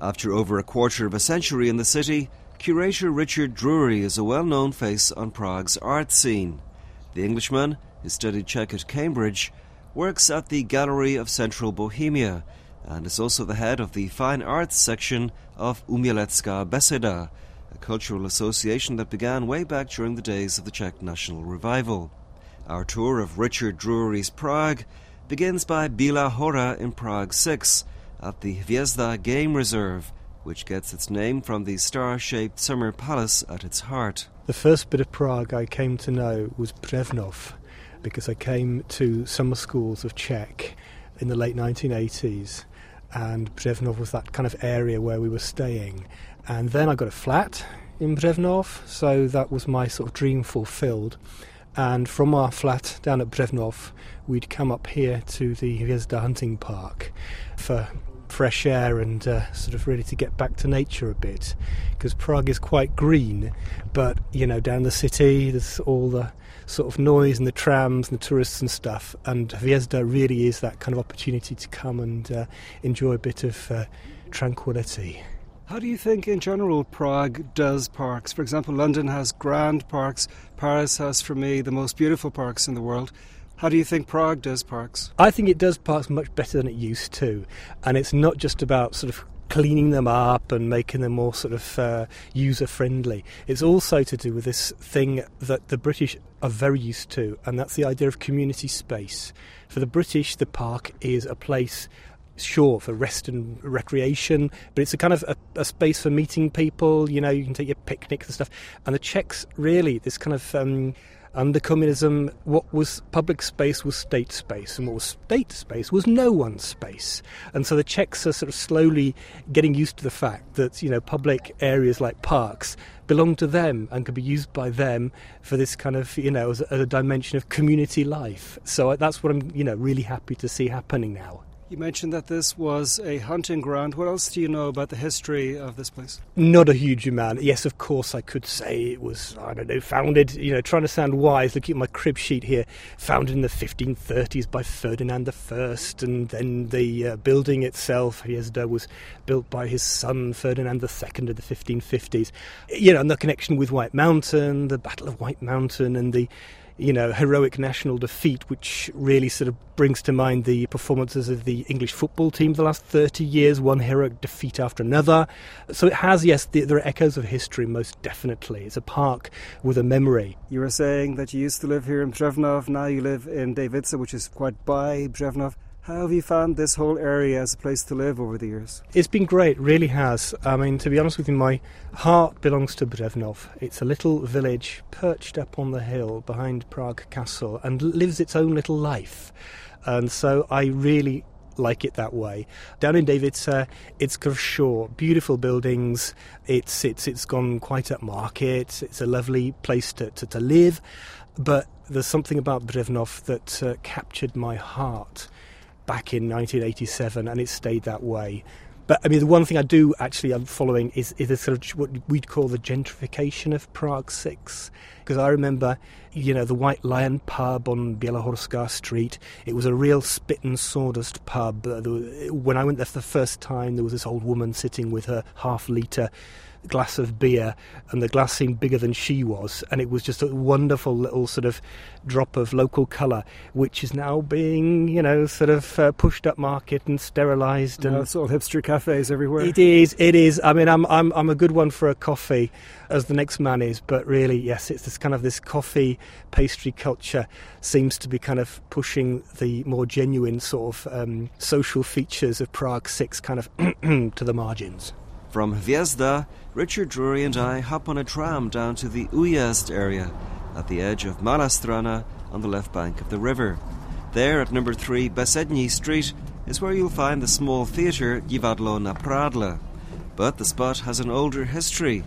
After over a quarter of a century in the city, curator Richard Drury is a well known face on Prague's art scene. The Englishman, who studied Czech at Cambridge, works at the Gallery of Central Bohemia and is also the head of the Fine Arts section of Umělecká beseda, a cultural association that began way back during the days of the Czech National Revival. Our tour of Richard Drury's Prague begins by Bílá hora in Prague 6 at the Hvězda Game Reserve, which gets its name from the star shaped summer palace at its heart. The first bit of Prague I came to know was Břevnov, because I came to summer schools of Czech in the late 1980s, and Břevnov was that kind of area where we were staying. And then I got a flat in Břevnov, so that was my sort of dream fulfilled. And from our flat down at Břevnov, we'd come up here to the Hvězda Hunting Park for fresh air and uh, sort of really to get back to nature a bit because Prague is quite green, but you know, down the city there's all the sort of noise and the trams and the tourists and stuff, and Hvězda really is that kind of opportunity to come and uh, enjoy a bit of uh, tranquility. How do you think, in general, Prague does parks? For example, London has grand parks, Paris has, for me, the most beautiful parks in the world. How do you think Prague does parks? I think it does parks much better than it used to, and it's not just about sort of cleaning them up and making them more sort of uh, user friendly. It's also to do with this thing that the British are very used to, and that's the idea of community space. For the British, the park is a place sure for rest and recreation, but it's a kind of a, a, space for meeting people. You know, you can take your picnics and stuff. And the Czechs really this kind of um, under communism, what was public space was state space, and what was state space was no one's space. And so the Czechs are sort of slowly getting used to the fact that you know public areas like parks belong to them and can be used by them for this kind of you know as a, as a dimension of community life. So that's what I'm you know really happy to see happening now. You mentioned that this was a hunting ground. What else do you know about the history of this place? Not a huge amount. Yes, of course, I could say it was, I don't know, founded, you know, trying to sound wise, looking at my crib sheet here, founded in the 1530s by Ferdinand I, and then the uh, building itself, Hvězda, was built by his son Ferdinand II in the 1550s. You know, and the connection with White Mountain, the Battle of White Mountain, and the you know, heroic national defeat, which really sort of brings to mind the performances of the English football team the last 30 years, one heroic defeat after another. So it has, yes, the, there are echoes of history, most definitely. It's a park with a memory. You were saying that you used to live here in Břevnov, now you live in Dejvice, which is quite by Břevnov. How have you found this whole area as a place to live over the years? It's been great, really has. I mean, to be honest with you, my heart belongs to Břevnov. It's a little village perched up on the hill behind Prague Castle and lives its own little life. And so I really like it that way. Down in Dejvice, it's sure beautiful buildings. It's it's it's gone quite upmarket. It's a lovely place to, to, to live, but there's something about Břevnov that uh, captured my heart back in 1987, and it stayed that way. But I mean, the one thing I do actually I'm following is is sort of what we'd call the gentrification of Prague Six, because I remember, you know, the White Lion pub on Bělohorská Street. It was a real spit and sawdust pub. Uh, when I went there for the first time, there was this old woman sitting with her half liter glass of beer, and the glass seemed bigger than she was, and it was just a wonderful little sort of drop of local colour, which is now being, you know, sort of uh, pushed up market and sterilised. And it's all hipster cafes everywhere. It is, it is. I mean, I'm, I'm, I'm a good one for a coffee, as the next man is, but really, yes, it's this kind of this coffee pastry culture seems to be kind of pushing the more genuine sort of um, social features of Prague Six kind of to the margins. From Hvězda, Richard Drury and I hop on a tram down to the Újezd area at the edge of Malá Strana on the left bank of the river. There, at number 3 Besední Street, is where you'll find the small theatre Divadlo na Prádle. But the spot has an older history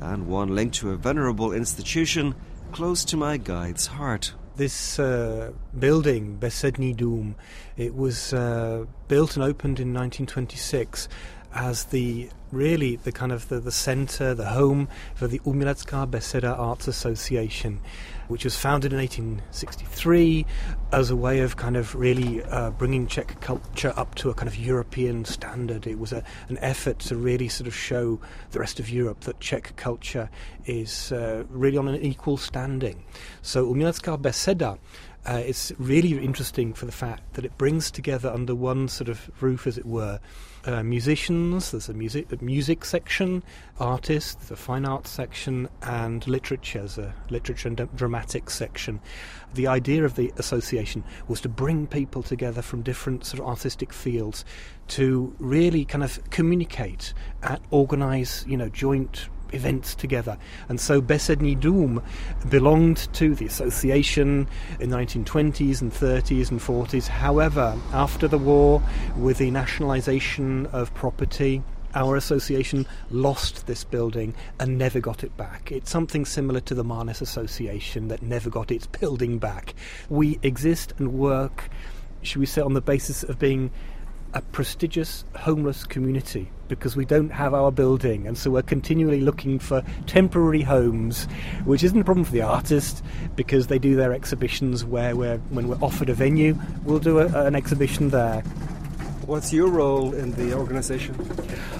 and one linked to a venerable institution close to my guide's heart. This uh, building, Besední dům, it was uh, built and opened in 1926 as the really the kind of the, the centre, the home for the Umělecká Beseda Arts Association, which was founded in 1863 as a way of kind of really uh, bringing Czech culture up to a kind of European standard. It was a, an effort to really sort of show the rest of Europe that Czech culture is uh, really on an equal standing. So Umělecká Beseda uh, it's really interesting for the fact that it brings together under one sort of roof, as it were, uh, musicians. There's a music a music section, artists, there's a fine arts section, and literature. There's a literature and dramatic section. The idea of the association was to bring people together from different sort of artistic fields to really kind of communicate and organise, you know, joint events together. And so Besední dům belonged to the association in the 1920s and 30s and 40s. However, after the war, with the nationalisation of property, our association lost this building and never got it back. It's something similar to the Mánes Association that never got its building back. We exist and work, should we say, on the basis of being a prestigious homeless community because we don't have our building, and so we're continually looking for temporary homes, which isn't a problem for the artist because they do their exhibitions where we're, when we're offered a venue, we'll do a, an exhibition there. What's your role in the organisation?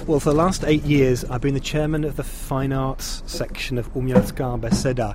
Well, for the last eight years, I've been the chairman of the fine arts section of Umělecká Beseda,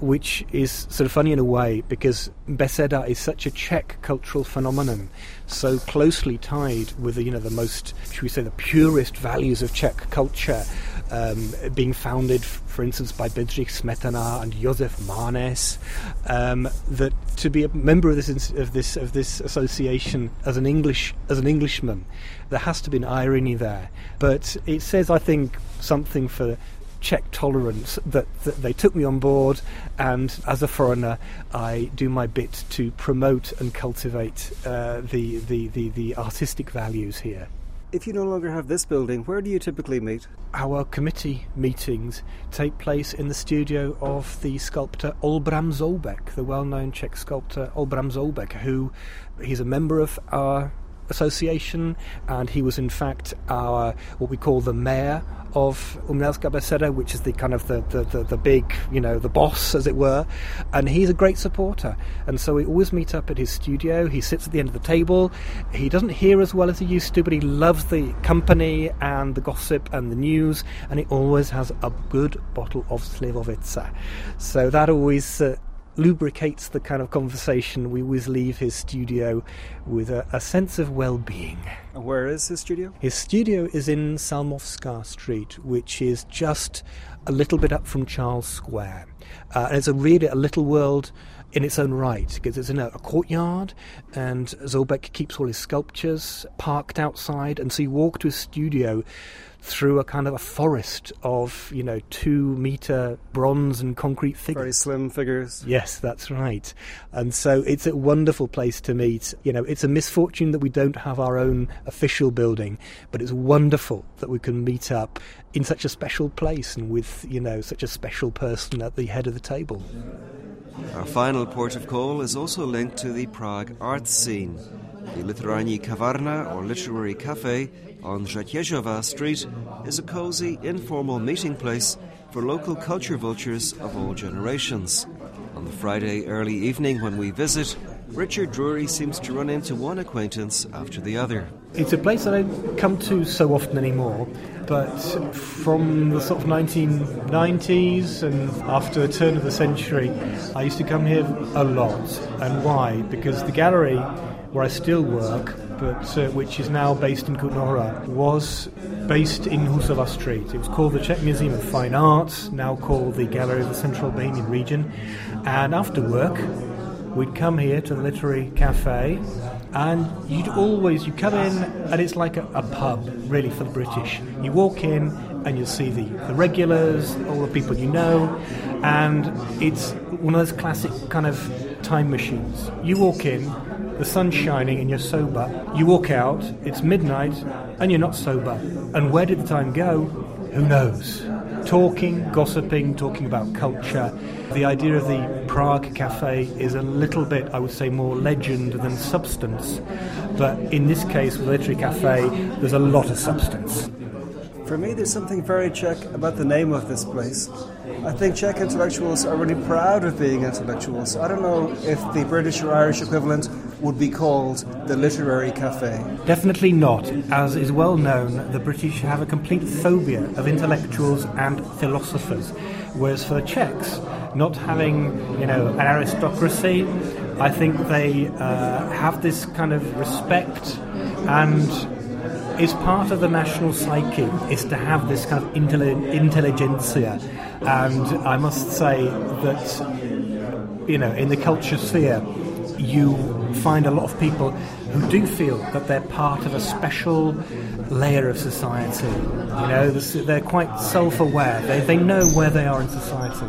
which is sort of funny in a way because Beseda is such a Czech cultural phenomenon, so closely tied with the, you know the most, should we say, the purest values of Czech culture um, being founded, for instance, by Bedřich Smetana and Josef Mánes, um, that to be a member of this of this of this association as an English as an Englishman, there has to be an irony there. But it says, I think, something for Czech tolerance that, that, they took me on board, and as a foreigner, I do my bit to promote and cultivate uh, the, the, the, the artistic values here. If you no longer have this building, where do you typically meet? Our committee meetings take place in the studio of the sculptor Olbram Zoubek, the well known Czech sculptor Olbram Zoubek, who he's a member of our association and he was in fact our what we call the mayor of Umělecká Beseda, which is the kind of the, the, the, the, big, you know, the boss, as it were. And he's a great supporter. And so we always meet up at his studio. He sits at the end of the table. He doesn't hear as well as he used to, but he loves the company and the gossip and the news. And he always has a good bottle of Slivovica. So that always uh, lubricates the kind of conversation. We always leave his studio with a, a sense of well being. Where is his studio? His studio is in Salmovská Street, which is just a little bit up from Charles Square. Uh, and it's a really a little world in its own right because it's in a, a, courtyard and Zoubek keeps all his sculptures parked outside and so you walk to his studio through a kind of a forest of, you know, two meter bronze and concrete figures. Very slim figures. Yes, that's right. And so it's a wonderful place to meet. You know, it's a misfortune that we don't have our own official building, but it's wonderful that we can meet up in such a special place and with, you know, such a special person at the head of the table. Our final port of call is also linked to the Prague arts scene. The Literární Kavárna, or Literary Cafe, on Řetěžová Street is a cosy, informal meeting place for local culture vultures of all generations. On the Friday early evening when we visit, Richard Drury seems to run into one acquaintance after the other. It's a place that I come to so often anymore, but from the sort of 1990s and after the turn of the century, I used to come here a lot. And why? Because the gallery where I still work but uh, which is now based in Kutná was based in Husová Street. It was called the Czech Museum of Fine Arts, now called the Gallery of the Central Bohemian Region. And after work, we'd come here to the Literary Cafe, and you'd always you come in, and it's like a, a pub, really, for the British. You walk in, and you'll see the, the regulars, all the people you know, and it's one of those classic kind of time machines. You walk in, the sun's shining and you're sober. You walk out, it's midnight, and you're not sober. And where did the time go? Who knows? Talking, gossiping, talking about culture. The idea of the Prague Cafe is a little bit, I would say, more legend than substance. But in this case, with Literary Cafe, there's a lot of substance. For me, there's something very Czech about the name of this place. I think Czech intellectuals are really proud of being intellectuals. I don't know if the British or Irish equivalent would be called the Literary Cafe. Definitely not. As is well known, the British have a complete phobia of intellectuals and philosophers, whereas for the Czechs, not having you know an aristocracy, I think they uh, have this kind of respect and is part of the national psyche is to have this kind of intelli- intelligentsia. And I must say that you know in the culture sphere you find a lot of people who do feel that they're part of a special layer of society. You know they're quite self-aware. They, they know where they are in society.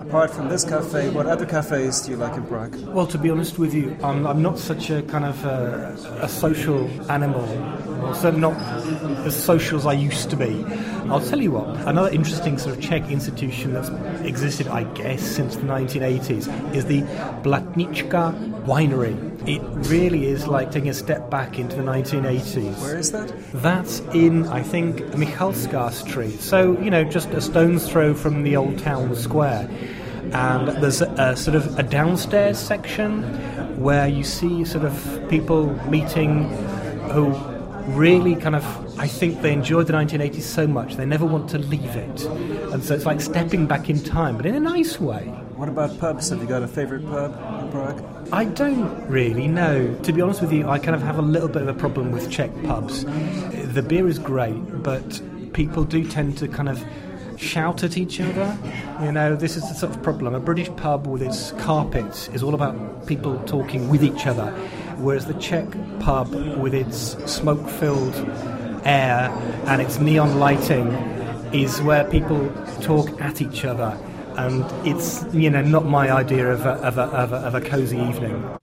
Apart from this cafe, what other cafes do you like in Prague? Well, to be honest with you, I'm, I'm not such a kind of uh, a social animal, so not as social as I used to be. I'll tell you what, another interesting sort of Czech institution that's existed, I guess, since the 1980s is the Blatnička Winery. It really is like taking a step back into the 1980s. Where is that? That's in, I think, Michalská Street. So, you know, just a stone's throw from the old town square and there's a, sort of a downstairs section where you see sort of people meeting who really kind of I think they enjoyed the 1980s so much they never want to leave it. And so it's like stepping back in time but in a nice way. What about pubs? Have you got a favorite pub in Prague? I don't really know. To be honest with you I kind of have a little bit of a problem with Czech pubs. The beer is great but people do tend to kind of shout at each other. You know, this is the sort of problem. A British pub with its carpets is all about people talking with each other, whereas the Czech pub with its smoke filled air and its neon lighting is where people talk at each other. And it's, you know, not my idea of a, of a, of a, of a cozy evening.